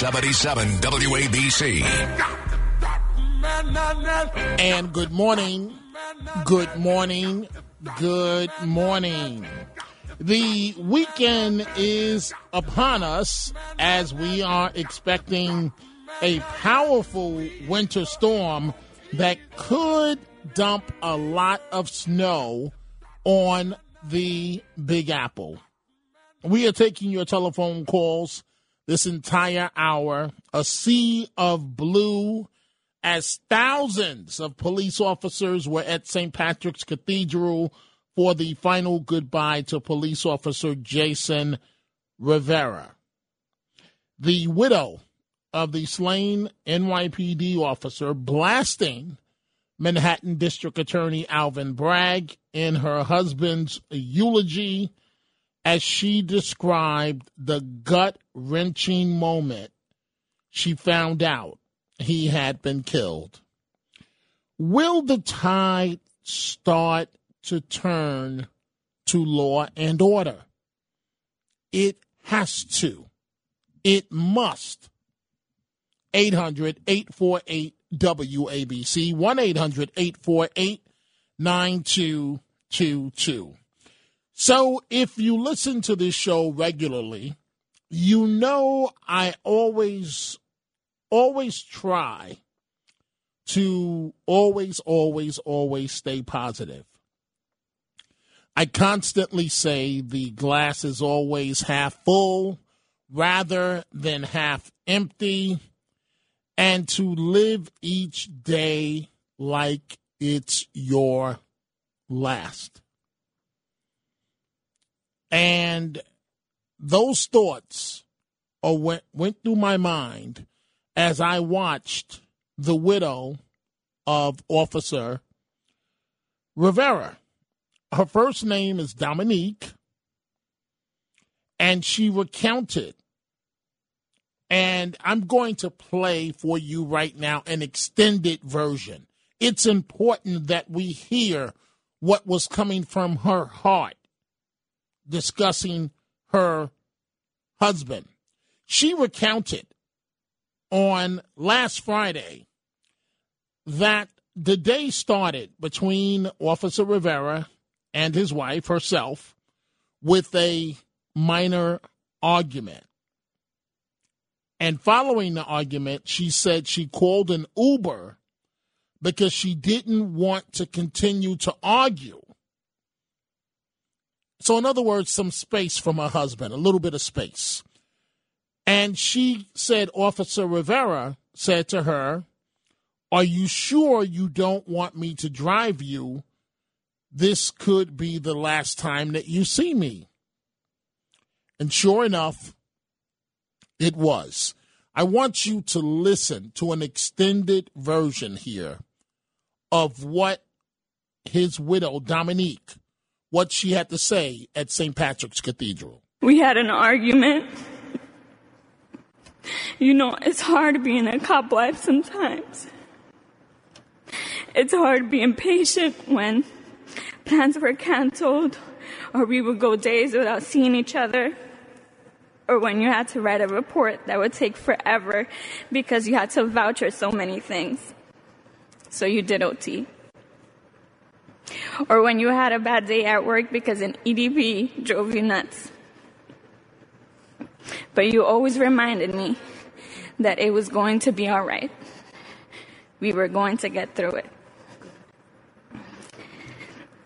77 WABC. And good morning. Good morning. Good morning. The weekend is upon us as we are expecting a powerful winter storm that could dump a lot of snow on the Big Apple. We are taking your telephone calls this entire hour. A sea of blue as thousands of police officers were at St. Patrick's Cathedral for the final goodbye to police officer Jason Rivera. The widow of the slain NYPD officer blasting Manhattan District Attorney Alvin Bragg in her husband's eulogy as she described the gut wrenching moment she found out he had been killed. Will the tide start to turn to law and order? It has to. It must. 800 848 WABC, 1 800 848 9222. So if you listen to this show regularly, you know I always, always try to always, always, always stay positive. I constantly say the glass is always half full rather than half empty and to live each day like it's your last. And those thoughts went, went through my mind as I watched the widow of Officer Rivera. Her first name is Dominique, and she recounted and I'm going to play for you right now an extended version. It's important that we hear what was coming from her heart discussing her husband. She recounted on last Friday that the day started between Officer Rivera and his wife, herself, with a minor argument. And following the argument, she said she called an Uber because she didn't want to continue to argue. So, in other words, some space from her husband, a little bit of space. And she said, Officer Rivera said to her, Are you sure you don't want me to drive you? This could be the last time that you see me. And sure enough, it was. I want you to listen to an extended version here of what his widow, Dominique, what she had to say at St. Patrick's Cathedral. We had an argument. You know, it's hard being a cop wife sometimes. It's hard being patient when plans were canceled or we would go days without seeing each other or when you had to write a report that would take forever because you had to vouch for so many things. So you did OT. Or when you had a bad day at work because an EDP drove you nuts. But you always reminded me that it was going to be alright. We were going to get through it.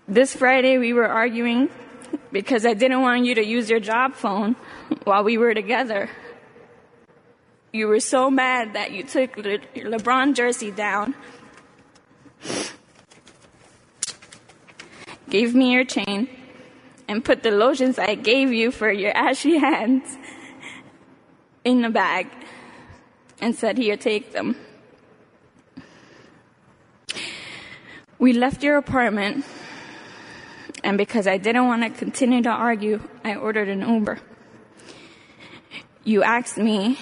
This Friday we were arguing because I didn't want you to use your job phone while we were together. You were so mad that you took Le- LeBron jersey down, gave me your chain, and put the lotions I gave you for your ashy hands in the bag. and said he'd take them. We left your apartment, and because I didn't want to continue to argue, I ordered an Uber. You asked me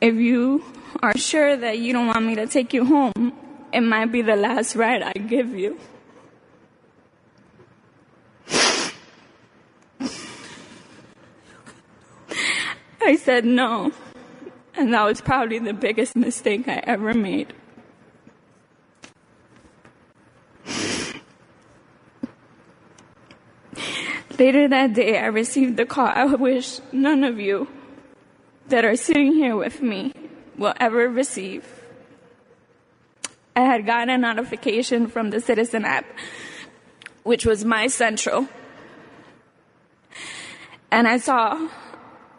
if you are sure that you don't want me to take you home, it might be the last ride I give you. I said no. And that was probably the biggest mistake I ever made. Later that day, I received the call I wish none of you that are sitting here with me will ever receive. I had gotten a notification from the Citizen app, which was my central. And I saw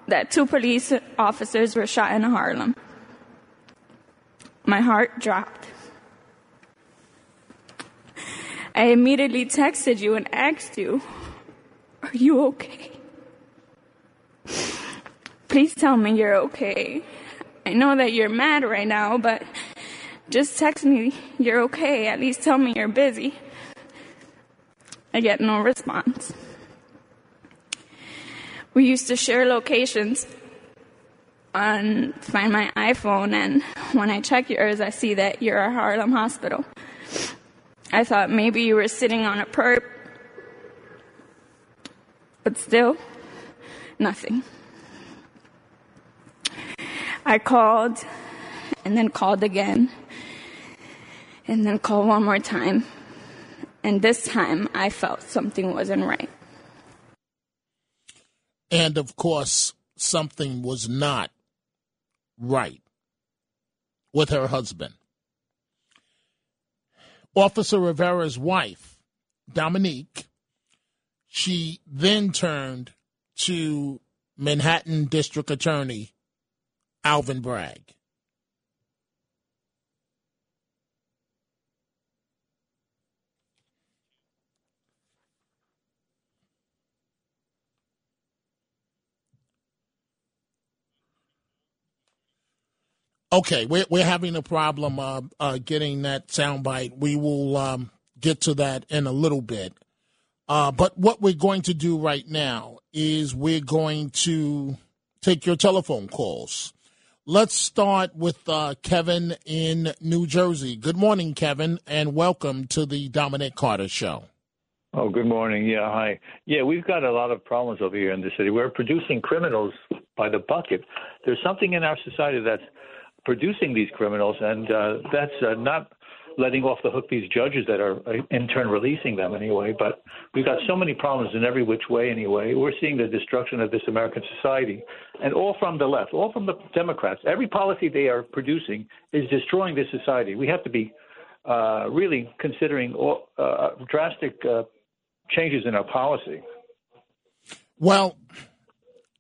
that two police officers were shot in Harlem. My heart dropped. I immediately texted you and asked you, Are you okay? Please tell me you're okay. I know that you're mad right now, but just text me you're okay. At least tell me you're busy. I get no response. We used to share locations on find my iPhone and when I check yours I see that you're at Harlem Hospital. I thought maybe you were sitting on a perp. But still, nothing. I called and then called again and then call one more time. And this time I felt something wasn't right. And of course, something was not right with her husband. Officer Rivera's wife, Dominique, she then turned to Manhattan District Attorney Alvin Bragg. Okay, we're we're having a problem uh, uh, getting that soundbite. We will um, get to that in a little bit. Uh, but what we're going to do right now is we're going to take your telephone calls. Let's start with uh, Kevin in New Jersey. Good morning, Kevin, and welcome to the Dominic Carter Show. Oh, good morning. Yeah, hi. Yeah, we've got a lot of problems over here in the city. We're producing criminals by the bucket. There's something in our society that's producing these criminals, and uh, that's uh, not letting off the hook these judges that are uh, in turn releasing them anyway. But we've got so many problems in every which way anyway. We're seeing the destruction of this American society, and all from the left, all from the Democrats. Every policy they are producing is destroying this society. We have to be uh, really considering all, uh, drastic uh, changes in our policy. Well,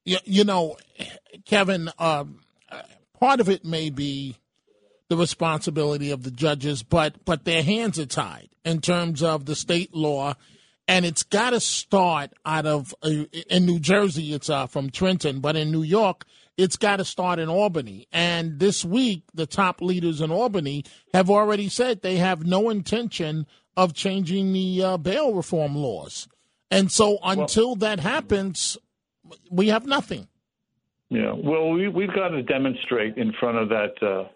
you, you know, Kevin. Um, part of it may be the responsibility of the judges, but but their hands are tied in terms of the state law, and it's got to start out of uh, in New Jersey. It's uh, from Trenton, but in New York, it's got to start in Albany. And this week, the top leaders in Albany have already said they have no intention of changing the uh, bail reform laws. And so, until well, that happens, we have nothing. Yeah, well, we, we've got to demonstrate in front of that uh,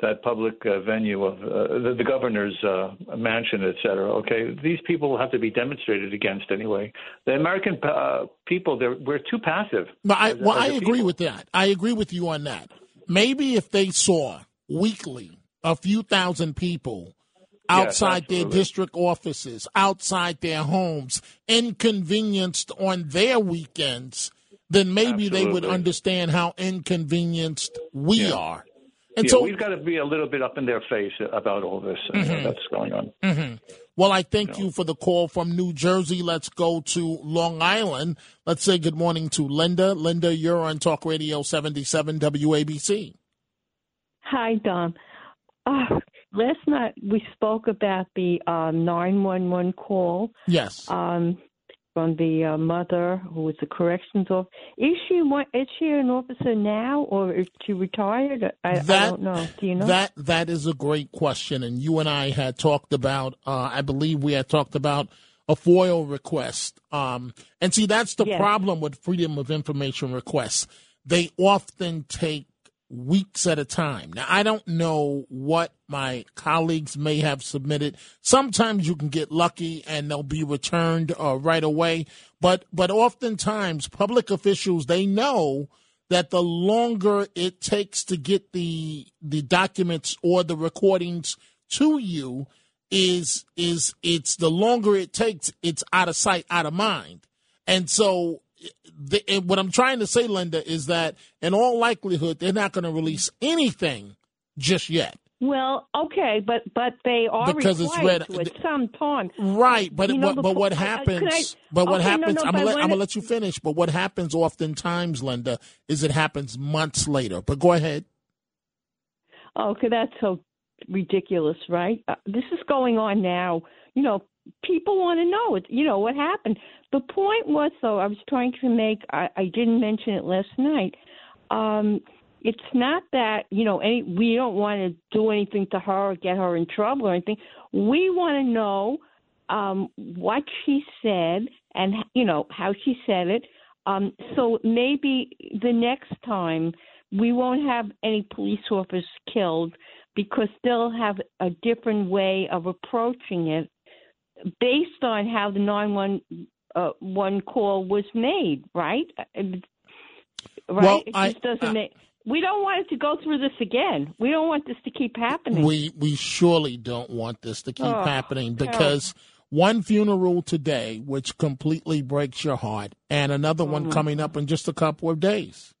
that public uh, venue of uh, the, the, governor's uh, mansion, et cetera. Okay, these people have to be demonstrated against anyway. The American uh, people, we're too passive. But I, as, well, as I agree with that. I agree with you on that. Maybe if they saw weekly a few thousand people outside yes, their district offices, outside their homes, inconvenienced on their weekends then maybe Absolutely. they would understand how inconvenienced we yeah. are. And yeah, so we've got to be a little bit up in their face about all this mm-hmm. that's going on. Mm-hmm. Well, I thank you, know. you for the call from New Jersey. Let's go to Long Island. Let's say good morning to Linda. Linda, you're on Talk Radio 77 WABC. Hi, Don. Uh, last night we spoke about the uh, 911 call. Yes. Um, from the uh, mother who was a corrections officer. Is she one? Is she an officer now, or is she retired? I, that, I don't know. Do you know? That that is a great question, and you and I had talked about. Uh, I believe we had talked about a FOIL request. Um, and see, that's the Yes. problem with freedom of information requests. They often take weeks at a time. Now, I don't know what my colleagues may have submitted. Sometimes you can get lucky and they'll be returned uh, right away. But, but oftentimes public officials, they know that the longer it takes to get the, the documents or the recordings to you is, is it's the longer it takes, it's out of sight, out of mind. And so the, and what I'm trying to say, Linda, is that in all likelihood, they're not going to release anything just yet. Well, okay, but but they are Because it's read- to at some time. Right, but You know, what, but what uh, I- happens? but what okay, happens? no, I'm gonna let, I'm gonna let you finish. But what happens oftentimes, Linda, is it happens months later. But go ahead. Okay, that's so ridiculous, right? Uh, this is going on now. You know, people want to know. You know what happened. The point was, though, I was trying to make. I, I didn't mention it last night. Um, it's not that you know any. We don't want to do anything to her or get her in trouble or anything. We want to know um, what she said and you know how she said it. Um, so maybe the next time we won't have any police officers killed because they'll have a different way of approaching it based on how the 911 call was made, right? Uh, Right? Well, it I- just doesn't I- make. We don't want it to go through this again. We don't want this to keep happening. We we surely don't want this to keep Oh, happening because one funeral today, which completely breaks your heart, and another one Mhm. coming up in just a couple of days.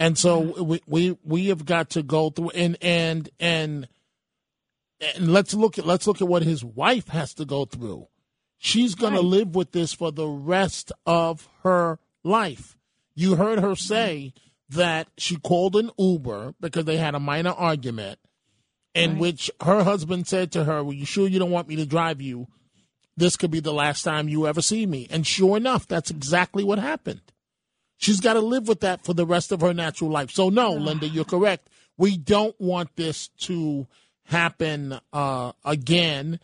And so we, we we have got to go through and and and and let's look at let's look at what his wife has to go through. She's going to live with this for the rest of her life. You heard her say that she called an Uber because they had a minor argument in which her husband said to her, Well, you sure you don't want me to drive you? This could be the last time you ever see me. And sure enough, that's exactly what happened. She's got to live with that for the rest of her natural life. So, no, Linda, you're correct. We don't want this to happen uh, again.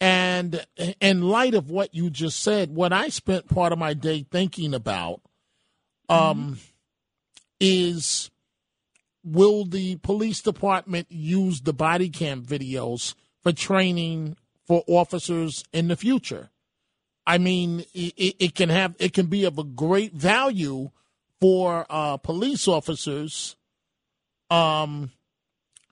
And in light of what you just said, what I spent part of my day thinking about um, is will the police department use the body cam videos for training for officers in the future? I mean, it, it- it can have it can be of a great value for uh, police officers. Um,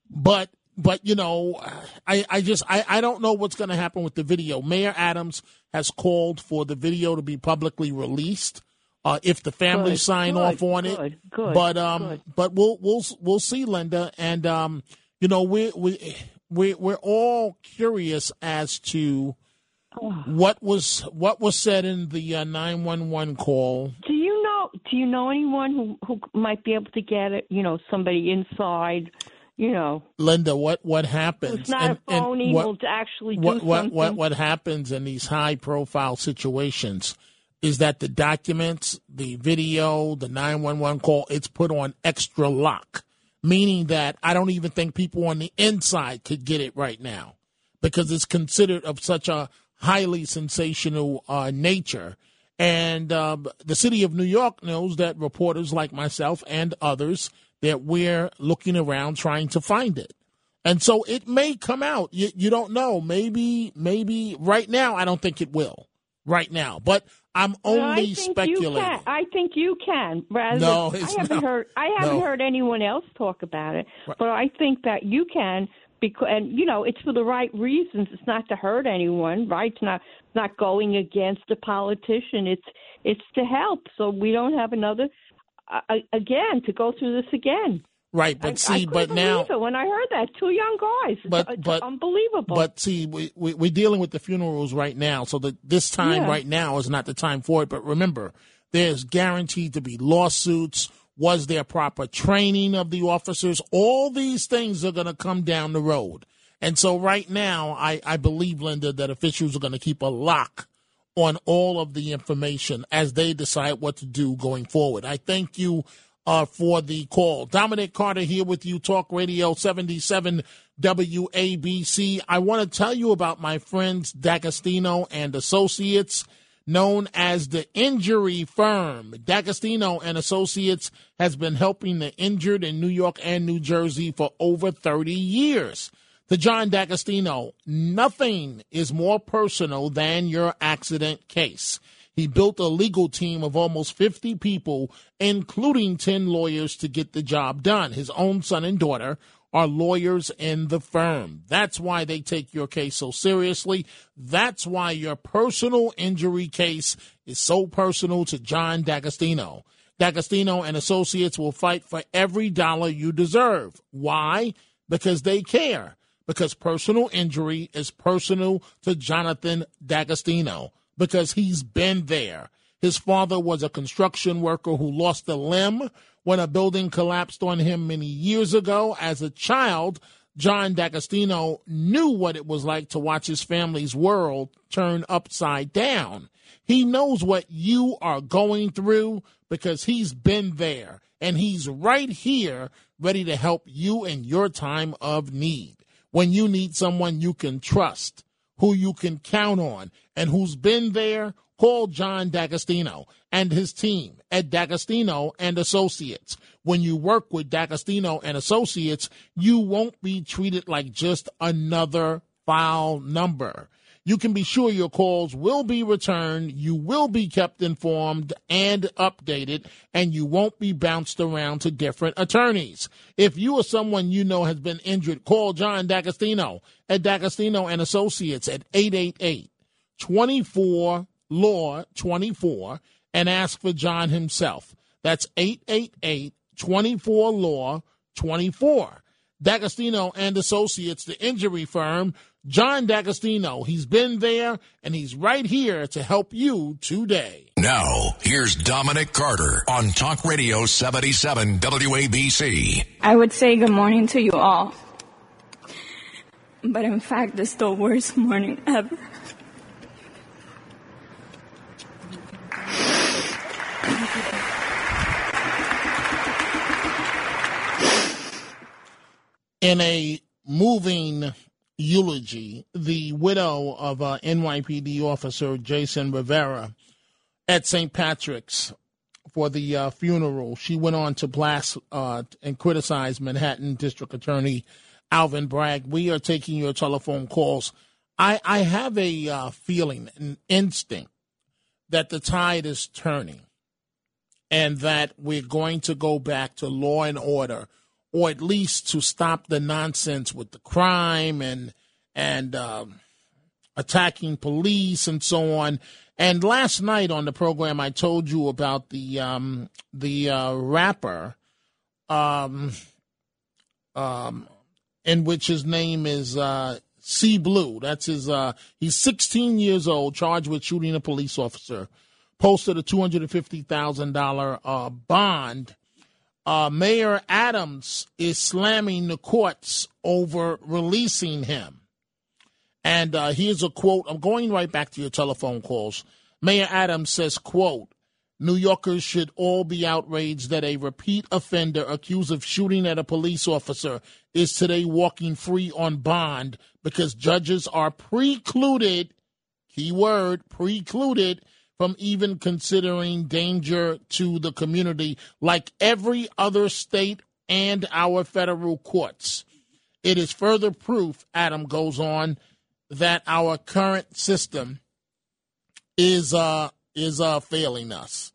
but but you know, I I just I I don't know what's going to happen with the video. Mayor Adams has called for the video to be publicly released. Uh, if the family Good, sign good, off on it, good, good, but um, but we'll we'll we'll see, Linda, and um, you know we we we we're all curious as to what was what was said in the uh, nine one one call. Do you know? Do you know anyone who who might be able to get it? You know, somebody inside. You know, Linda, what what happens? It's not And- a phony what- will actually do what, what, something. what, what happens in these high profile situations is that the documents, the video, the 911 call, it's put on extra lock, meaning that I don't even think people on the inside could get it right now because it's considered of such a highly sensational uh, nature. And um, the city of New York knows that reporters like myself and others that we're looking around trying to find it. And so it may come out. You, you don't know. Maybe, maybe right now, I don't think it will. Right now, but I'm only speculating. I think you can. Rather, No, I haven't not. heard. I haven't No. heard anyone else talk about it, Right. but I think that you can because, and you know, it's for the right reasons. It's not to hurt anyone, right? It's not it's not going against a politician. It's it's to help, so we don't have another uh, again to go through this again. Right, but I, see, I but now, it when I heard that two young guys. But- it's but- unbelievable. But see, we, we, we're dealing with the funerals right now, so that this time Yeah. right now is not the time for it. But remember, there's guaranteed to be lawsuits. Was there proper training of the officers? All these things are going to come down the road. And so right now, I, I believe, Linda, that officials are going to keep a lock on all of the information as they decide what to do going forward. I thank you uh, for the call. Dominic Carter here with you, Talk Radio 77 WABC. I want to tell you about my friends D'Agostino and Associates, known as the Injury Firm. D'Agostino and Associates has been helping the injured in New York and New Jersey for over 30 years. To John D'Agostino, nothing is more personal than your accident case. He built a legal team of almost 50 people, including 10 lawyers, to get the job done. His own son and daughter are lawyers in the firm. That's why they take your case so seriously. That's why your personal injury case is so personal to John D'Agostino. D'Agostino and Associates will fight for every dollar you deserve. Why? Because they care because personal injury is personal to Jonathan D'Agostino because he's been there. His father was a construction worker who lost a limb when a building collapsed on him many years ago. As a child, John D'Agostino knew what it was like to watch his family's world turn upside down. He knows what you are going through because he's been there and he's right here ready to help you in your time of need when you need someone you can trust, who you can count on, and who's been there, call John D'Agostino and his team at D'Agostino and Associates. When you work with D'Agostino and Associates, you won't be treated like just another file number. You can be sure your calls will be returned, you will be kept informed and updated, and you won't be bounced around to different attorneys. If you or someone you know has been injured, call John D'Agostino at D'Agostino and Associates at 888 24 Law 24 and ask for John himself. That's 888 24 Law 24. D'Agostino and Associates, the injury firm, John D'Agostino. He's been there and he's right here to help you today. Now, here's Dominic Carter on Talk Radio 77 WABC. I would say good morning to you all. But in fact, it's the worst morning ever. In a moving eulogy, the widow of uh, NYPD officer Jason Rivera at St. Patrick's for the uh, funeral. She went on to blast uh, and criticize Manhattan District Attorney Alvin Bragg. We are taking your telephone calls. I, I have a uh, feeling, an instinct, that the tide is turning and that we're going to go back to law and order or at least to stop the nonsense with the crime and and um, attacking police and so on. And last night on the program, I told you about the um, the uh, rapper, um, um, in which his name is uh, C Blue. That's his. Uh, he's 16 years old, charged with shooting a police officer. Posted a two hundred and fifty thousand dollar uh, bond uh, Mayor Adams is slamming the courts over releasing him. And uh, here's a quote. I'm going right back to your telephone calls. Mayor Adams says, quote, New Yorkers should all be outraged that a repeat offender accused of shooting at a police officer is today walking free on bond because judges are precluded, keyword, precluded from even considering danger to the community like every other state and our federal courts. It is further proof, Adam goes on, that our current system is uh is uh failing us.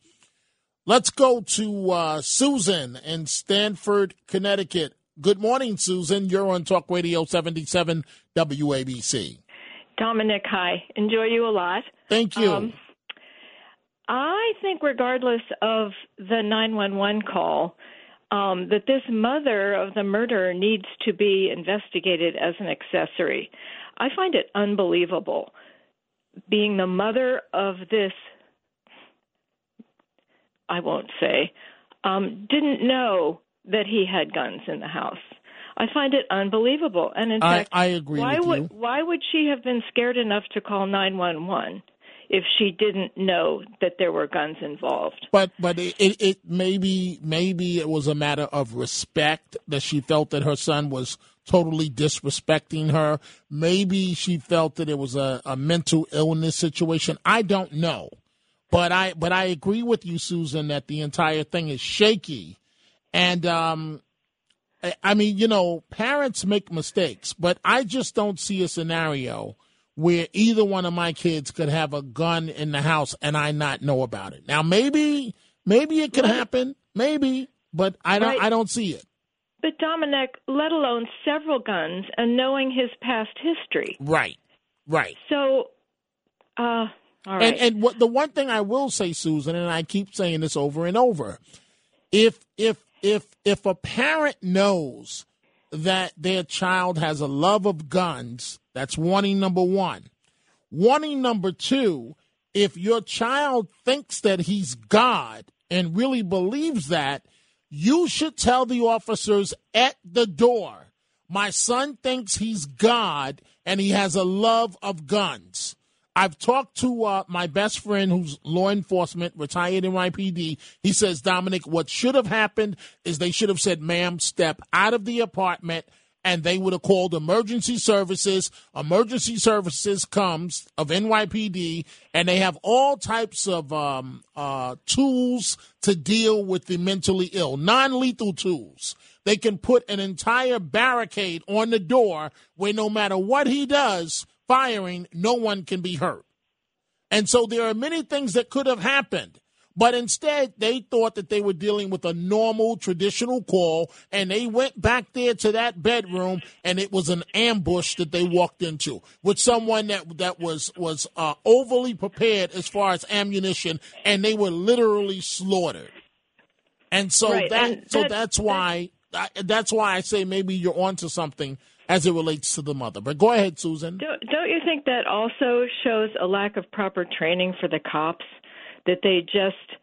Let's go to uh, Susan in Stamford, Connecticut. Good morning, Susan. You're on Talk Radio 77 WABC. Dominic, hi. Enjoy you a lot. Thank you. Um, I think, regardless of the 911 call, um, that this mother of the murderer needs to be investigated as an accessory. I find it unbelievable. Being the mother of this, I won't say, um, didn't know that he had guns in the house. I find it unbelievable. And in I, fact, I agree why with would you. why would she have been scared enough to call 911? If she didn't know that there were guns involved. But but it, it, it maybe maybe it was a matter of respect that she felt that her son was totally disrespecting her. Maybe she felt that it was a, a mental illness situation. I don't know. But I but I agree with you, Susan, that the entire thing is shaky. And um I mean, you know, parents make mistakes, but I just don't see a scenario where either one of my kids could have a gun in the house and I not know about it. Now maybe maybe it could happen, maybe, but I don't Right. I don't see it. But Dominic, let alone several guns and knowing his past history. Right. Right. So, uh, all right. And and what the one thing I will say, Susan, and I keep saying this over and over, if if if if a parent knows that their child has a love of guns, that's warning number one. Warning number two, if your child thinks that he's God and really believes that, you should tell the officers at the door, my son thinks he's God and he has a love of guns. I've talked to uh, my best friend who's law enforcement, retired in NYPD. He says, Dominic, what should have happened is they should have said, ma'am, step out of the apartment and they would have called emergency services. Emergency services comes of NYPD, and they have all types of um, uh, tools to deal with the mentally ill, non-lethal tools. They can put an entire barricade on the door where no matter what he does, firing, no one can be hurt. And so there are many things that could have happened. But instead, they thought that they were dealing with a normal, traditional call, and they went back there to that bedroom, and it was an ambush that they walked into with someone that that was was uh, overly prepared as far as ammunition, and they were literally slaughtered. And so Right, that and so that- that's why I, that's why I say maybe you're onto something as it relates to the mother. But go ahead, Susan. Don't, don't you think that also shows a lack of proper training for the cops? That they just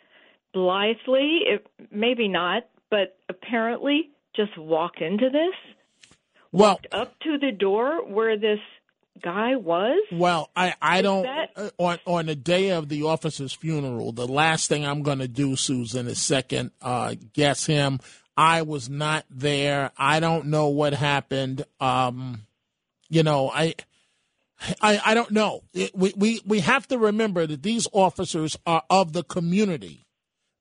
blithely, if, maybe not, but apparently just walked into this, Well, walked up to the door where this guy was? Well, I, I don't that- uh, on on the day of the officer's funeral. The last thing I'm going to do, Susan, is second uh, guess him. I was not there. I don't know what happened. Um, you know, I. I, I don't know. It, we, we, we have to remember that these officers are of the community.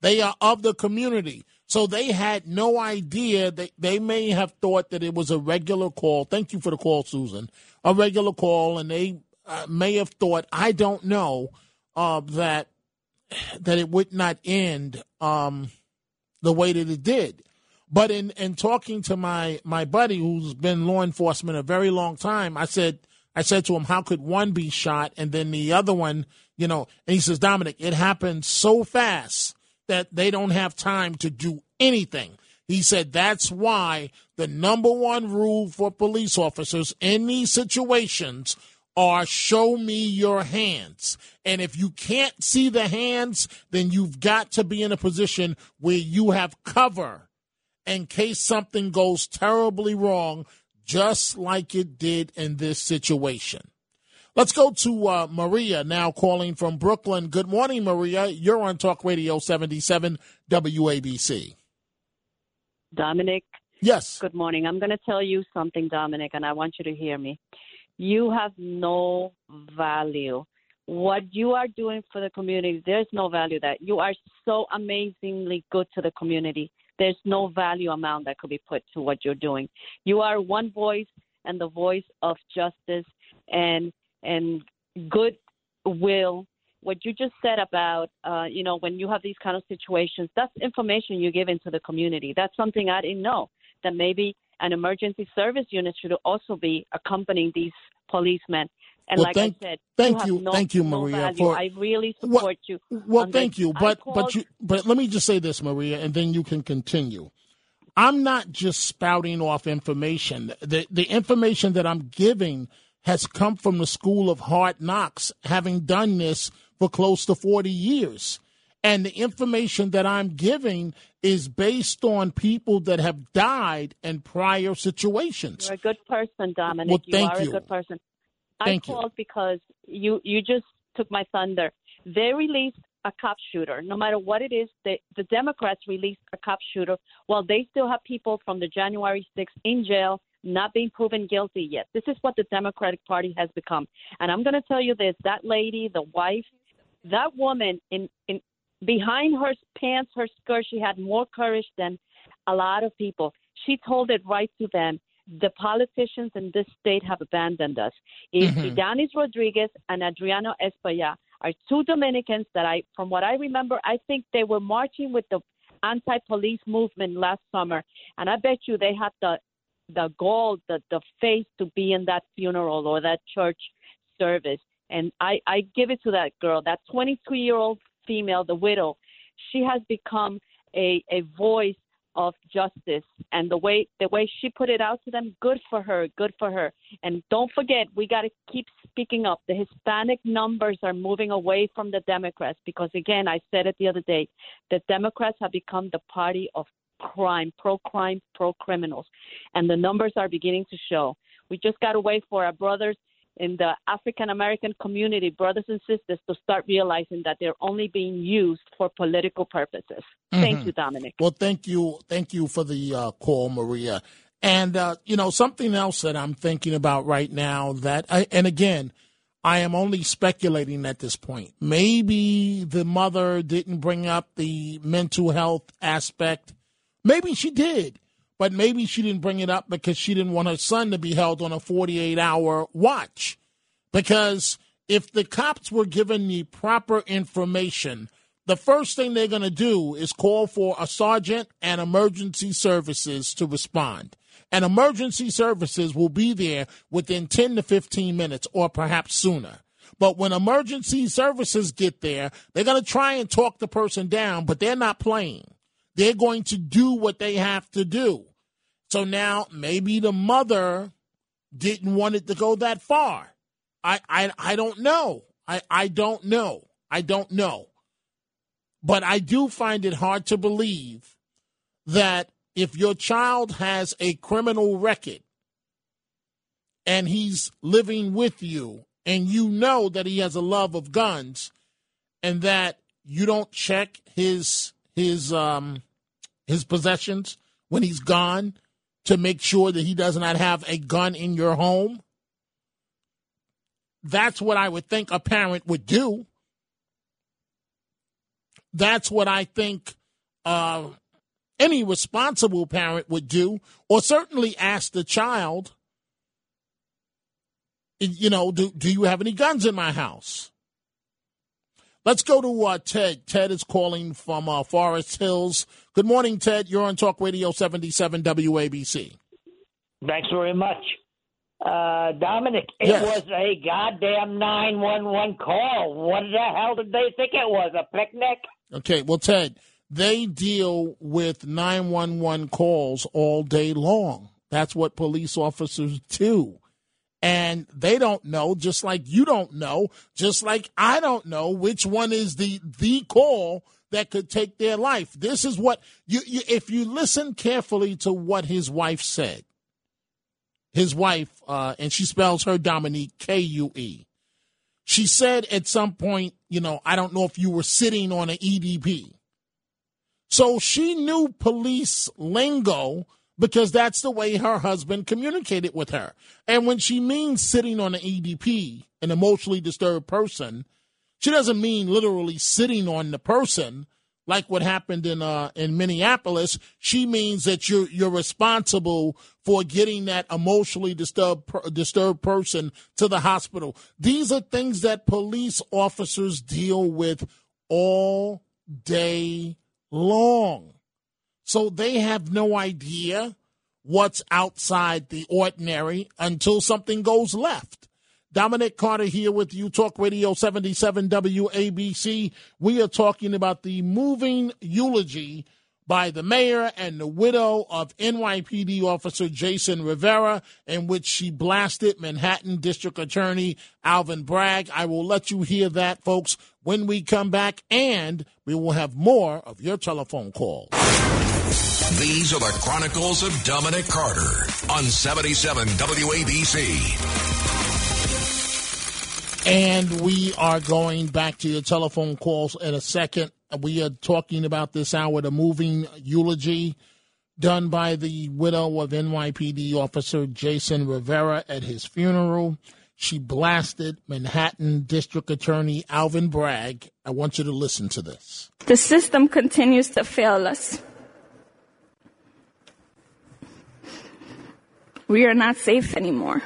They are of the community. So they had no idea that they may have thought that it was a regular call. Thank you for the call, Susan. A regular call, and they uh, may have thought, I don't know, uh, that that it would not end um, the way that it did. But in, in talking to my, my buddy who's been law enforcement a very long time, I said I said to him, How could one be shot and then the other one, you know, and he says, Dominic, it happened so fast that they don't have time to do anything. He said that's why the number one rule for police officers in these situations are show me your hands. And if you can't see the hands, then you've got to be in a position where you have cover in case something goes terribly wrong, just like it did in this situation. Let's go to uh, Maria now calling from Brooklyn. Good morning, Maria. You're on Talk Radio 77 WABC. Dominic, Yes. good morning. I'm going to tell you something, Dominic, and I want you to hear me. You have no value. What you are doing for the community, there's no value that you are so amazingly good to the community. There's no value amount that could be put to what you're doing. You are one voice and the voice of justice and and good will. What you just said about, uh, you know, when you have these kind of situations, that's information you give into the community. That's something I didn't know. That maybe an emergency service unit should also be accompanying these policemen. And Well, like thank- I said, thank have you- no- thank you, Maria, value. for- I really Well- support you. Well, thank this. you, but called- but you but let me just say this, Maria, and then you can continue. I'm not just spouting off information. The the information that I'm giving has come from the school of hard knocks, having done this for close to 40 years. And the information that I'm giving is based on people that have died in prior situations. You're a good person, Dominic. Well, you thank are you. a good person. Thank I you. called because you you just took my thunder. They released a cop shooter. No matter what it is, they, the Democrats released a cop shooter while they still have people from the January 6th in jail not being proven guilty yet. This is what the Democratic Party has become. And I'm going to tell you this that lady, the wife, that woman, in, in behind her pants, her skirt, she had more courage than a lot of people. She told it right to them. The politicians in this state have abandoned us. If mm-hmm. Rodriguez and Adriano Espaillat are two Dominicans that I, from what I remember, I think they were marching with the anti-police movement last summer, and I bet you they had the the gall, the the face to be in that funeral or that church service. And I I give it to that girl, that 22 year old female, the widow. She has become a a voice of justice. And the way the way she put it out to them good for her good for her. And don't forget we got to keep speaking up. The hispanic numbers are moving away from the democrats because again i said it the other day the democrats have become the party of crime pro crime pro criminals and the numbers are beginning to show. We just got to wait for our brothers in the African American community, brothers and sisters, to start realizing that they're only being used for political purposes. Mm-hmm. Thank you, Dominic. Well, thank you, thank you for the uh, call, Maria. And uh, you know something else that I'm thinking about right now that, I, and again, I am only speculating at this point. Maybe the mother didn't bring up the mental health aspect. Maybe she did but maybe she didn't bring it up because she didn't want her son to be held on a 48 hour watch. Because if the cops were given the proper information, the first thing they're going to do is call for a sergeant and emergency services to respond. And emergency services will be there within 10 to 15 minutes or perhaps sooner. But when emergency services get there, they're going to try and talk the person down, but they're not playing. They're going to do what they have to do. So now maybe the mother didn't want it to go that far. I I, I don't know. I, I don't know. I don't know. But I do find it hard to believe that if your child has a criminal record and he's living with you and you know that he has a love of guns and that you don't check his his um his possessions when he's gone to make sure that he does not have a gun in your home. That's what I would think a parent would do. That's what I think uh, any responsible parent would do, or certainly ask the child, you know, do, do you have any guns in my house? Let's go to uh, Ted. Ted is calling from uh, Forest Hills. Good morning, Ted. You're on Talk Radio 77 WABC. Thanks very much. Uh, Dominic, it Yes. was a goddamn 911 call. What the hell did they think it was? A picnic? Okay, well, Ted, they deal with 911 calls all day long. That's what police officers do. And they don't know, just like you don't know, just like I don't know which one is the the call that could take their life. This is what you, you if you listen carefully to what his wife said. His wife, uh, and she spells her Dominique K U E. She said at some point, you know, I don't know if you were sitting on an EDP. So she knew police lingo because that's the way her husband communicated with her. And when she means sitting on an EDP, an emotionally disturbed person, she doesn't mean literally sitting on the person like what happened in uh, in Minneapolis. She means that you're you're responsible for getting that emotionally disturbed disturbed person to the hospital. These are things that police officers deal with all day long. So they have no idea what's outside the ordinary until something goes left. Dominic Carter here with you, Talk Radio 77 WABC. We are talking about the moving eulogy by the mayor and the widow of NYPD officer Jason Rivera, in which she blasted Manhattan District Attorney Alvin Bragg. I will let you hear that, folks, when we come back, and we will have more of your telephone calls. These are the Chronicles of Dominic Carter on 77 WABC. And we are going back to your telephone calls in a second. We are talking about this hour the moving eulogy done by the widow of NYPD officer Jason Rivera at his funeral. She blasted Manhattan District Attorney Alvin Bragg. I want you to listen to this. The system continues to fail us. We are not safe anymore.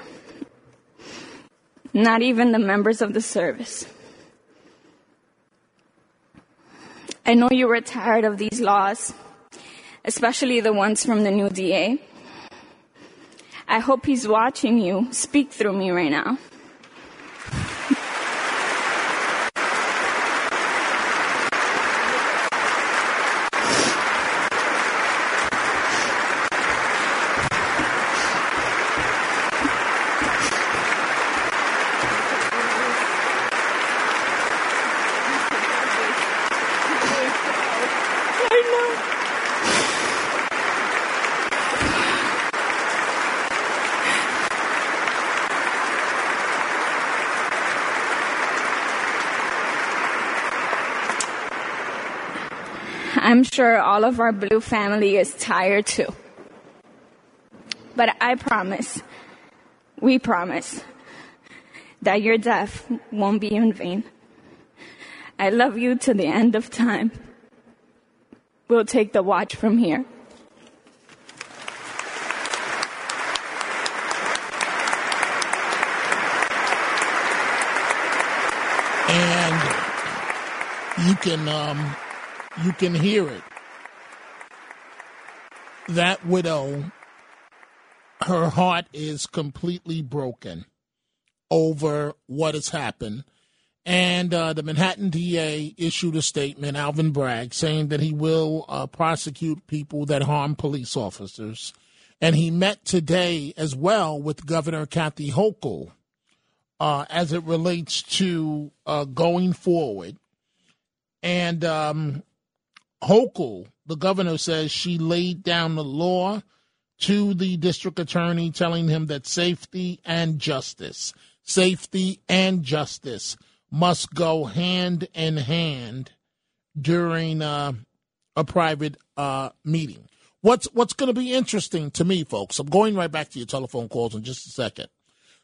Not even the members of the service. I know you were tired of these laws, especially the ones from the new DA. I hope he's watching you speak through me right now. I'm sure all of our blue family is tired too. But I promise, we promise, that your death won't be in vain. I love you to the end of time. We'll take the watch from here. And you can um, you can hear it. That widow, her heart is completely broken over what has happened. And uh, the Manhattan DA issued a statement, Alvin Bragg, saying that he will uh, prosecute people that harm police officers. And he met today as well with Governor Kathy Hochul uh, as it relates to uh, going forward. And um, Hochul, the governor says she laid down the law to the district attorney, telling him that safety and justice, safety and justice must go hand in hand during uh, a private uh, meeting. What's what's going to be interesting to me, folks? I'm going right back to your telephone calls in just a second.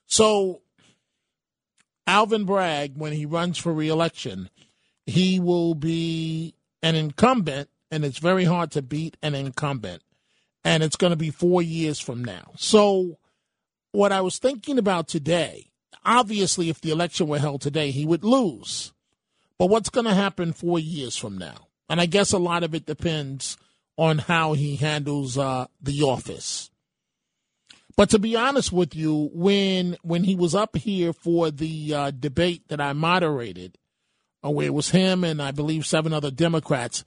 So, Alvin Bragg, when he runs for reelection, he will be an incumbent, and it's very hard to beat an incumbent. And it's going to be four years from now. So, what I was thinking about today, obviously, if the election were held today, he would lose. But what's going to happen four years from now? And I guess a lot of it depends on how he handles uh, the office. But to be honest with you, when when he was up here for the uh, debate that I moderated, where it was him and I believe seven other Democrats,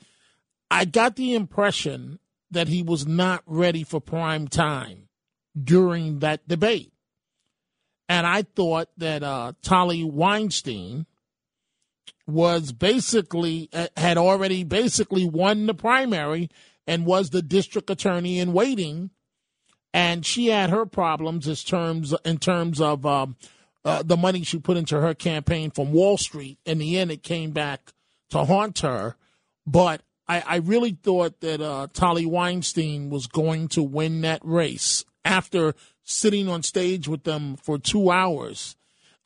I got the impression that he was not ready for prime time during that debate. And I thought that uh, Tali Weinstein was basically, uh, had already basically won the primary and was the district attorney in waiting. And she had her problems in terms, in terms of um, uh, the money she put into her campaign from Wall Street. In the end, it came back to haunt her. But I, I really thought that uh, Tali Weinstein was going to win that race after sitting on stage with them for two hours.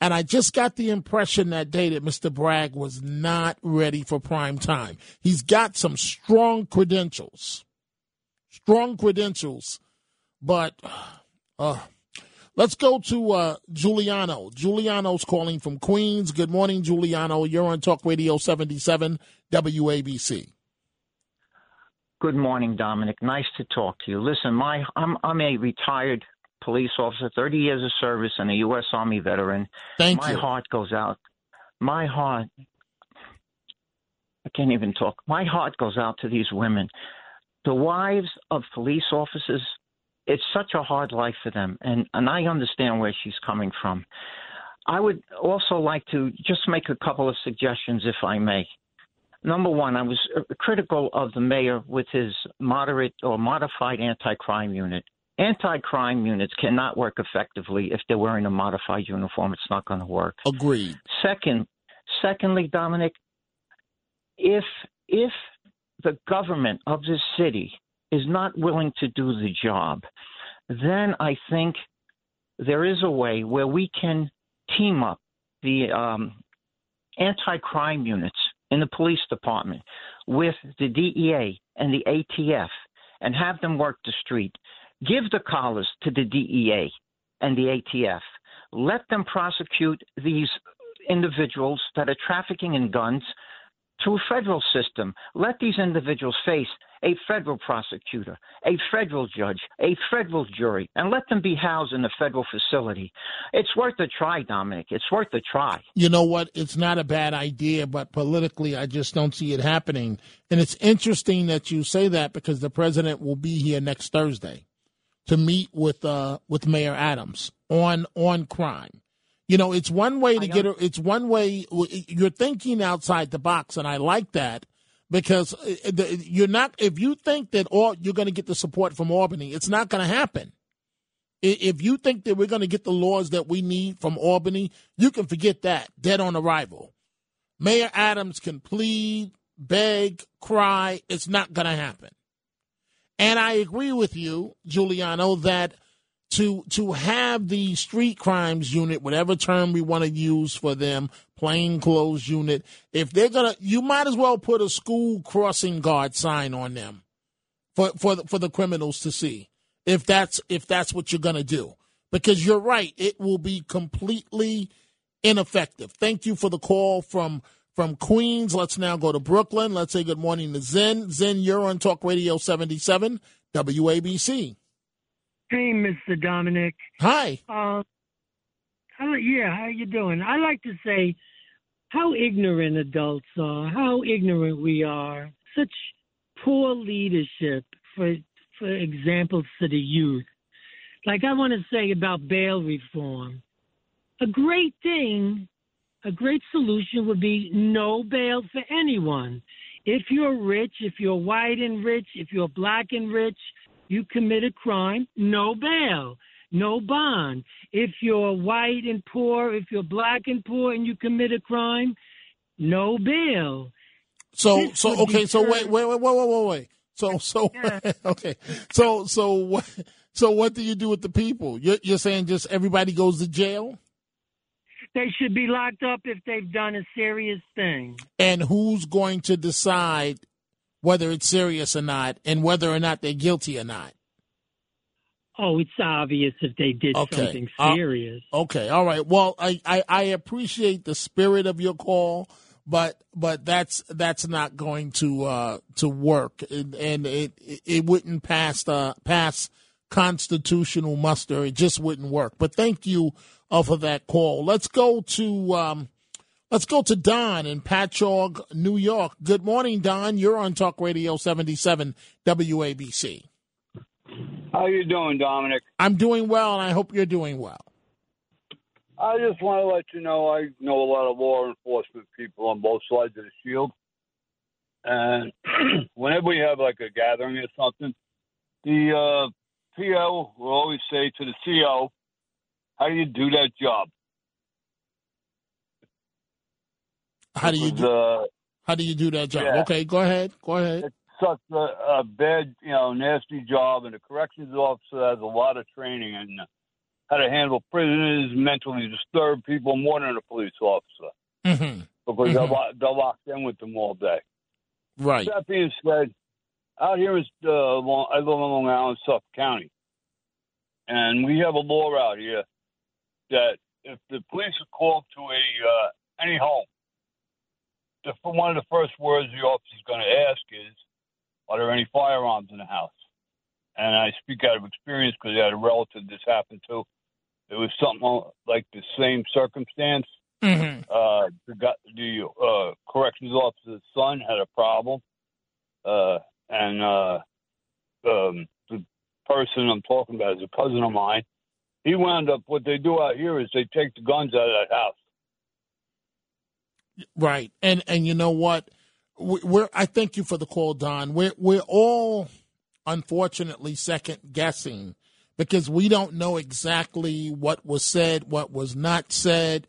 And I just got the impression that day that Mr. Bragg was not ready for prime time. He's got some strong credentials, strong credentials, but uh, Let's go to uh, Giuliano. Giuliano's calling from Queens. Good morning, Giuliano. You're on Talk Radio 77 WABC. Good morning, Dominic. Nice to talk to you. Listen, my I'm I'm a retired police officer, 30 years of service, and a U.S. Army veteran. Thank my you. My heart goes out. My heart. I can't even talk. My heart goes out to these women, the wives of police officers it's such a hard life for them, and and I understand where she's coming from. I would also like to just make a couple of suggestions, if I may. Number one, I was critical of the mayor with his moderate or modified anti-crime unit. anti-crime units cannot work effectively if they're wearing a modified uniform. It's not going to work. Agreed. Second, secondly, Dominic, if if the government of this city is not willing to do the job, then I think there is a way where we can team up the um, anti-crime units in the police department with the DEA and the ATF and have them work the street. Give the collars to the DEA and the ATF. Let them prosecute these individuals that are trafficking in guns through a federal system. Let these individuals face a federal prosecutor, a federal judge, a federal jury, and let them be housed in a federal facility. It's worth a try, Dominic. It's worth a try. You know what? It's not a bad idea, but politically, I just don't see it happening. And it's interesting that you say that because the president will be here next Thursday to meet with uh, with Mayor Adams on on crime. You know, it's one way to get. It's one way you're thinking outside the box, and I like that because uh, you're not. If you think that all you're going to get the support from Albany, it's not going to happen. If you think that we're going to get the laws that we need from Albany, you can forget that. Dead on arrival. Mayor Adams can plead, beg, cry. It's not going to happen. And I agree with you, Giuliano, that to to have the street crimes unit, whatever term we want to use for them, plain clothes unit, if they're gonna, you might as well put a school crossing guard sign on them for for the, for the criminals to see if that's if that's what you're gonna do. Because you're right, it will be completely ineffective. Thank you for the call from from Queens. Let's now go to Brooklyn. Let's say good morning to Zen. Zen, you're on Talk Radio 77 WABC. Hey, Mr. Dominic. Hi. Uh, how, yeah, how you doing? I like to say how ignorant adults are, how ignorant we are. Such poor leadership, for for example, to the youth. Like I want to say about bail reform. A great thing, a great solution would be no bail for anyone. If you're rich, if you're white and rich, if you're black and rich, you commit a crime, no bail, no bond. If you're white and poor, if you're black and poor and you commit a crime, no bail. So This so okay, so wait wait wait wait wait wait wait. So so okay. So so what so what do you do with the people? You're you're saying just everybody goes to jail? They should be locked up if they've done a serious thing. And who's going to decide whether it's serious or not and whether or not they're guilty or not? Oh, it's obvious if they did Okay. something Uh, serious. Okay, all right. Well, I, I, I appreciate the spirit of your call, but but that's that's not going to uh, to work, and, and it it wouldn't pass uh, pass constitutional muster. It just wouldn't work. But thank you uh, for that call. Let's go to um, let's go to Don in Patchogue, New York. Good morning, Don. You're on Talk Radio 77 WABC. How you doing, Dominic? I'm doing well, and I hope you're doing well. I just want to let you know I know a lot of law enforcement people on both sides of the shield, and whenever we have like a gathering or something, the uh, PO will always say to the CO, "How do you do that job?" How do you do, uh, how do you do that job? yeah. Okay, go ahead. Go ahead. It's such a, a bad, you know, nasty job, and the corrections officer has a lot of training in how to handle prisoners, mentally disturbed people more than a police officer Mm-hmm. because they're, lo- they're locked in with them all day. Right. That being said, out here is uh, Long, I live in Long Island, Suffolk County, and we have a law out here that if the police are called to a uh, any home, the one of the first words the officer's going to ask is, "Are there any firearms in the house?" And I speak out of experience because I had a relative this happened to. It was something like the same circumstance. Mm-hmm. Uh, the the uh, corrections officer's son had a problem, uh, and uh, um, the person I'm talking about is a cousin of mine. He wound up. What they do out here is they take the guns out of that house. Right. And and you know what? We- We're I thank you for the call, Don. We're we're all unfortunately second guessing because we don't know exactly what was said, what was not said.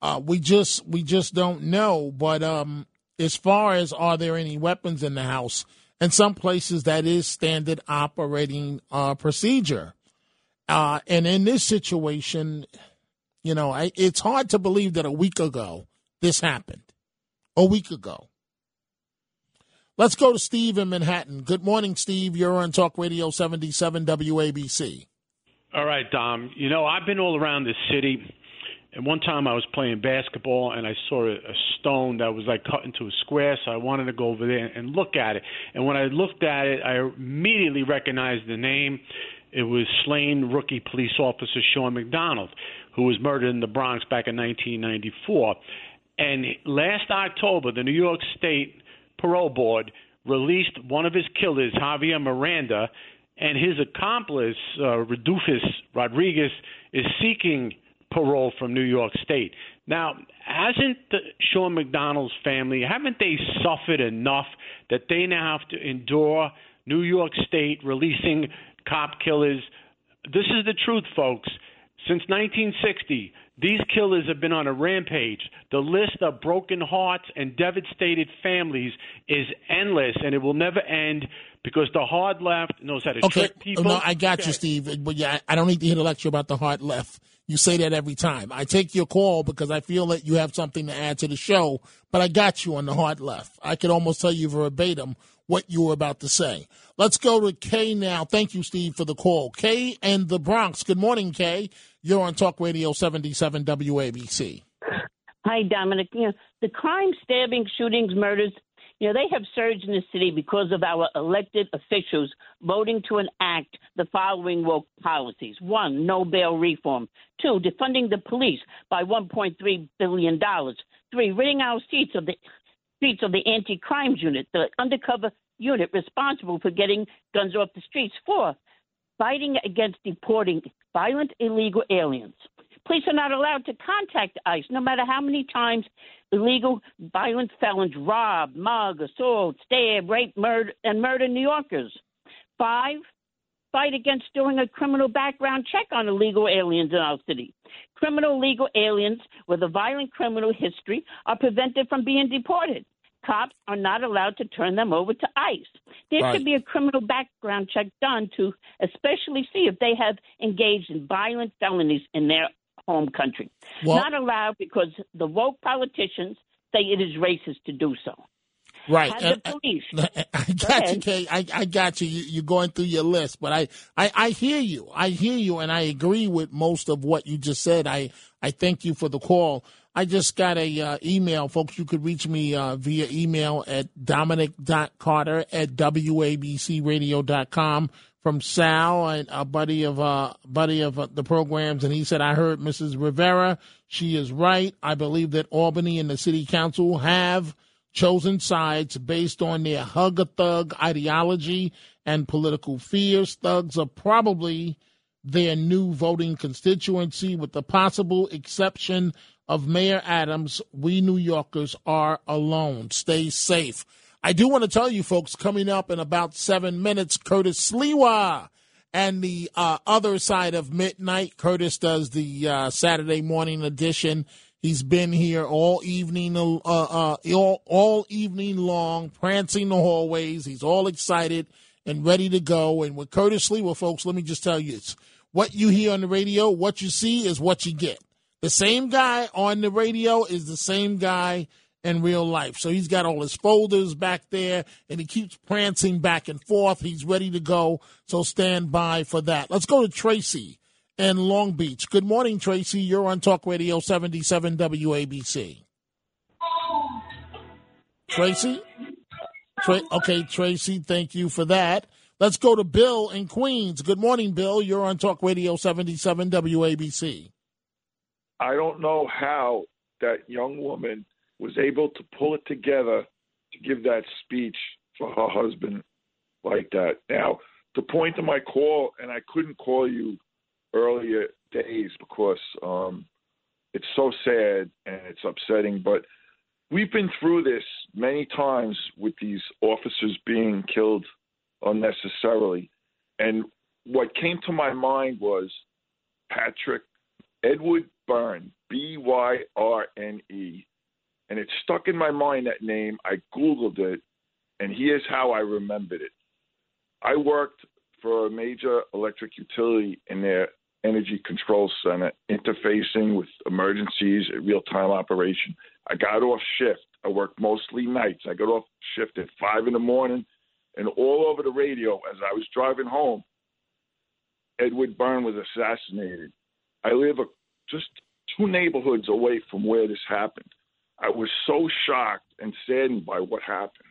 Uh, we just we just don't know. But um, as far as are there any weapons in the house, in some places that is standard operating uh, procedure. Uh, and in this situation, you know, I, it's hard to believe that a week ago this happened. A week ago. Let's go to Steve in Manhattan. Good morning, Steve. You're on Talk Radio 77 WABC. All right, Dom. You know, I've been all around this city. And one time I was playing basketball and I saw a, a stone that was like cut into a square, so I wanted to go over there and look at it. And when I looked at it, I immediately recognized the name. It was slain rookie police officer Sean McDonald, who was murdered in the Bronx back in 1994. And last October, the New York State Parole Board released one of his killers, Javier Miranda, and his accomplice, uh, Rudolphus Rodriguez, is seeking parole from New York State. Now, hasn't the Sean McDonald's family, haven't they suffered enough that they now have to endure New York State releasing cop killers? This is the truth, folks. Since 1960, these killers have been on a rampage. The list of broken hearts and devastated families is endless, and it will never end because the hard left knows how to okay. trick people. No, I got you, Steve. But yeah, I don't need to hear the lecture about the hard left. You say that every time. I take your call because I feel that you have something to add to the show, but I got you on the hard left. I could almost tell you verbatim what you were about to say. Let's go to Kay now. Thank you, Steve, for the call. Kay and the Bronx. Good morning, Kay. You're on Talk Radio 77 WABC. Hi, Dominic. You know, the crime, stabbing, shootings, murders, you know, they have surged in the city because of our elected officials voting to enact the following woke policies. One, no bail reform. Two, defunding the police by $1.3 billion. Three, ridding our seats of the streets of the anti-crimes unit, the undercover unit responsible for getting guns off the streets. Four, fighting against deporting violent illegal aliens. Police are not allowed to contact ICE, no matter how many times illegal violent felons rob, mug, assault, stab, rape, murder, and murder New Yorkers. Five, fight against doing a criminal background check on illegal aliens in our city. Criminal legal aliens with a violent criminal history are prevented from being deported. Cops are not allowed to turn them over to ICE. There Right. should be a criminal background check done to especially see if they have engaged in violent felonies in their home country. Well- not allowed because the woke politicians say it is racist to do so. Right. Have And- the uh, police. I got you, Kay. I, I got you. you. You're going through your list, but I, I, I hear you. I hear you, and I agree with most of what you just said. I, I thank you for the call. I just got a uh, email, folks. You could reach me uh, via email at dominic.carter at wabcradio.com from Sal, a buddy of uh, buddy of uh, the programs, and he said, "I heard Mrs. Rivera. She is right. I believe that Albany and the City Council have." chosen sides based on their hug a thug ideology and political fears. Thugs are probably their new voting constituency, with the possible exception of Mayor Adams. We New Yorkers are alone. Stay safe. I do want to tell you, folks, coming up in about seven minutes, Curtis Sliwa and the uh, other side of midnight. Curtis does the uh, Saturday morning edition. He's been here all evening, uh, uh, all, all evening long, prancing the hallways. He's all excited and ready to go. And with Curtis Sliwa, folks, let me just tell you, it's what you hear on the radio, what you see is what you get. The same guy on the radio is the same guy in real life. So he's got all his folders back there and he keeps prancing back and forth. He's ready to go. So stand by for that. Let's go to Tracy in Long Beach. Good morning, Tracy. You're on Talk Radio 77 WABC. Tracy? Tra- okay, Tracy, thank you for that. Let's go to Bill in Queens. Good morning, Bill. You're on Talk Radio 77 WABC. I don't know how that young woman was able to pull it together to give that speech for her husband like that. Now, the point of my call, and I couldn't call you earlier days because um, it's so sad and it's upsetting, but we've been through this many times with these officers being killed unnecessarily. And what came to my mind was Patrick Edward Byrne, B Y R N E, and it stuck in my mind that name. I Googled it, and here's how I remembered it. I worked for a major electric utility in their energy control center, interfacing with emergencies, at real time operation. I got off shift. I worked mostly nights. I got off shift at five in the morning, and all over the radio as I was driving home, Edward Byrne was assassinated. I live a, just two neighborhoods away from where this happened. I was so shocked and saddened by what happened.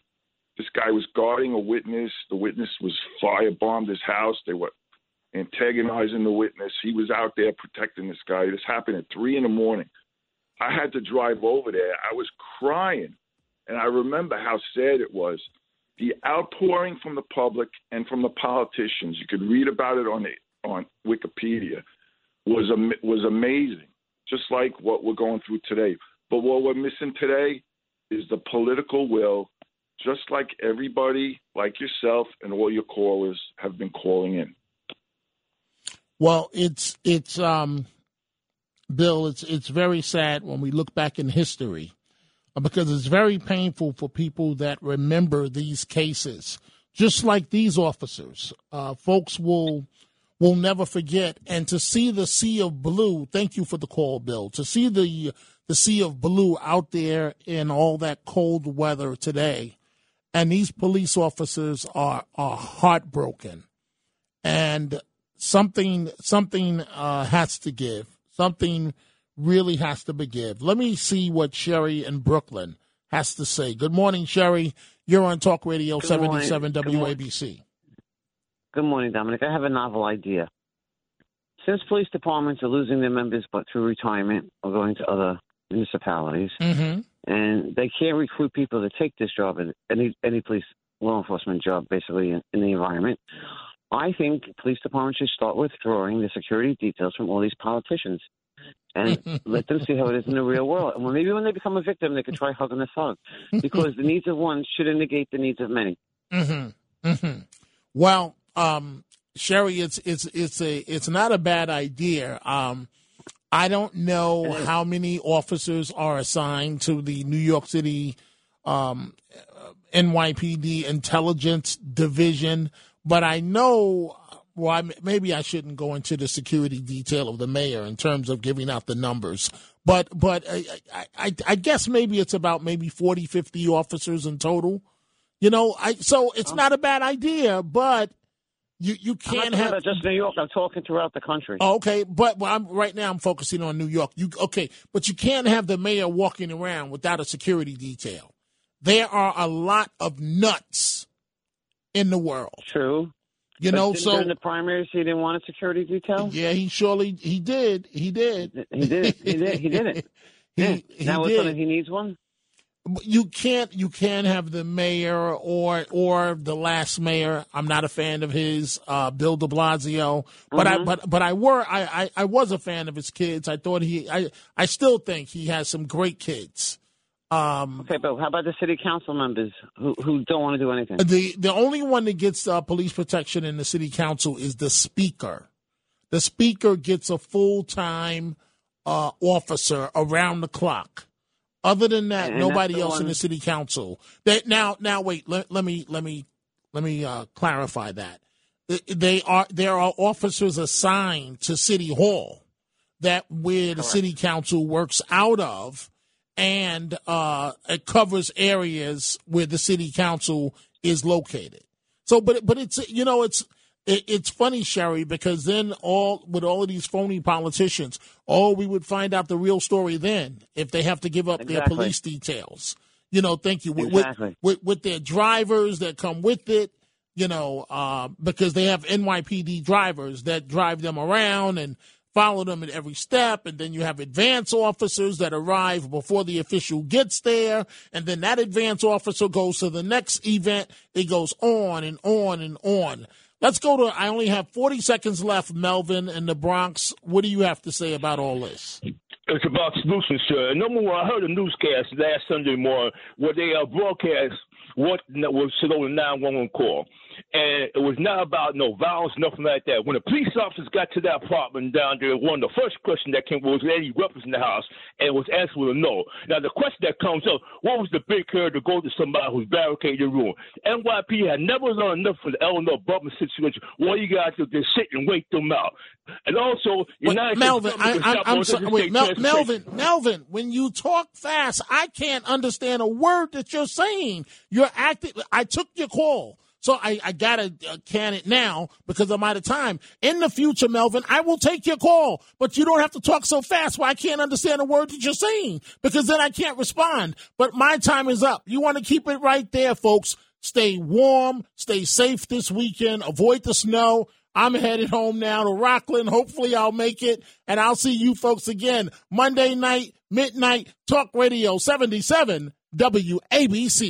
This guy was guarding a witness. The witness was firebombed his house. They were antagonizing the witness. He was out there protecting this guy. This happened at three in the morning. I had to drive over there. I was crying. And I remember how sad it was. The outpouring from the public and from the politicians, you could read about it on the, on Wikipedia, was was amazing. Just like what we're going through today. But what we're missing today is the political will, just like everybody, like yourself and all your callers have been calling in. Well, it's it's um, Bill. It's it's very sad when we look back in history, uh, because it's very painful for people that remember these cases. Just like these officers, uh, folks will will never forget. And to see the sea of blue. Thank you for the call, Bill. To see the the sea of blue out there in all that cold weather today, and these police officers are are heartbroken, and something something uh, has to give. Something really has to be give. Let me see what Sherry in Brooklyn has to say. Good morning, Sherry. You're on Talk Radio Good 77 morning. WABC. Good morning, Dominic. I have a novel idea. Since police departments are losing their members but through retirement or going to other municipalities, Mm-hmm. and they can't recruit people to take this job, in any any police law enforcement job, basically in, in the environment. I think police departments should start withdrawing the security details from all these politicians and let them see how it is in the real world. And when, maybe when they become a victim, they could try hugging the thug because the needs of one shouldn't negate the needs of many. Mm-hmm. Mm-hmm. Well, um, Sherry, it's it's it's a it's not a bad idea. Um, I don't know how many officers are assigned to the New York City um, NYPD Intelligence Division, but I know. Well, I, maybe I shouldn't go into the security detail of the mayor in terms of giving out the numbers, but but I, I, I, I guess maybe it's about maybe 40, 50 officers in total. You know, I so it's not a bad idea, but you you can't have just New York. I'm talking throughout the country. Oh, okay, but well, I'm right now. I'm focusing on New York. You okay? But you can't have the mayor walking around without a security detail. There are a lot of nuts in the world. True. You But know, so in the primaries, he didn't want a security detail. yeah, he surely he did. He did. He did. He did. He did it. He, Yeah. he now did. he needs one. You can't you can't have the mayor or or the last mayor. I'm not a fan of his, uh, Bill De Blasio, but I Mhm. but but I were I, I I was a fan of his kids. I thought he I I still think he has some great kids. Um, Okay, but how about the city council members who who don't want to do anything? the the only one that gets uh, police protection in the city council is the speaker. The speaker gets a full time uh, officer around the clock. Other than that, And nobody else in the city council. They, now, now, wait. Let, let me let me let me uh, clarify that. They are there are officers assigned to city hall that where the city council works out of, and uh, it covers areas where the city council is located. So, but but it's you know it's it, it's funny, Sherry, because then all with all of these phony politicians, oh, we would find out the real story then if they have to give up their police details. You know, thank you. With, with- with, with their drivers that come with it, you know, uh, because they have NYPD drivers that drive them around and follow them at every step. And then you have advance officers that arrive before the official gets there. And then that advance officer goes to the next event. It goes on and on and on. Let's go to, I only have 40 seconds left, Melvin in the Bronx. What do you have to say about all this? It's about solutions, sir. Number one, I heard a newscast last Sunday morning where they uh, broadcast what was on the 911 call. And it was not about no violence, nothing like that. When the police officers got to that apartment down there, one of the first questions that came was any weapons in the house, and it was answered with a no. Now the question that comes up, what was the big care to go to somebody who's barricaded your room? NYP had never learned enough from the Eleanor Bumpurs situation. All you guys do is sit and wait them out. And also, Wait, Melvin, I, I, I'm sorry. Wait, Mel. Melvin, Melvin, when you talk fast, I can't understand a word that you're saying. You're acting. I took your call. So I, I gotta uh, can it now because I'm out of time. In the future, Melvin, I will take your call, but you don't have to talk so fast where I can't understand a word that you're saying because then I can't respond. But my time is up. You want to keep it right there, folks. Stay warm, stay safe this weekend, avoid the snow. I'm headed home now to Rockland. Hopefully I'll make it and I'll see you folks again Monday night, midnight, talk radio 77 WABC.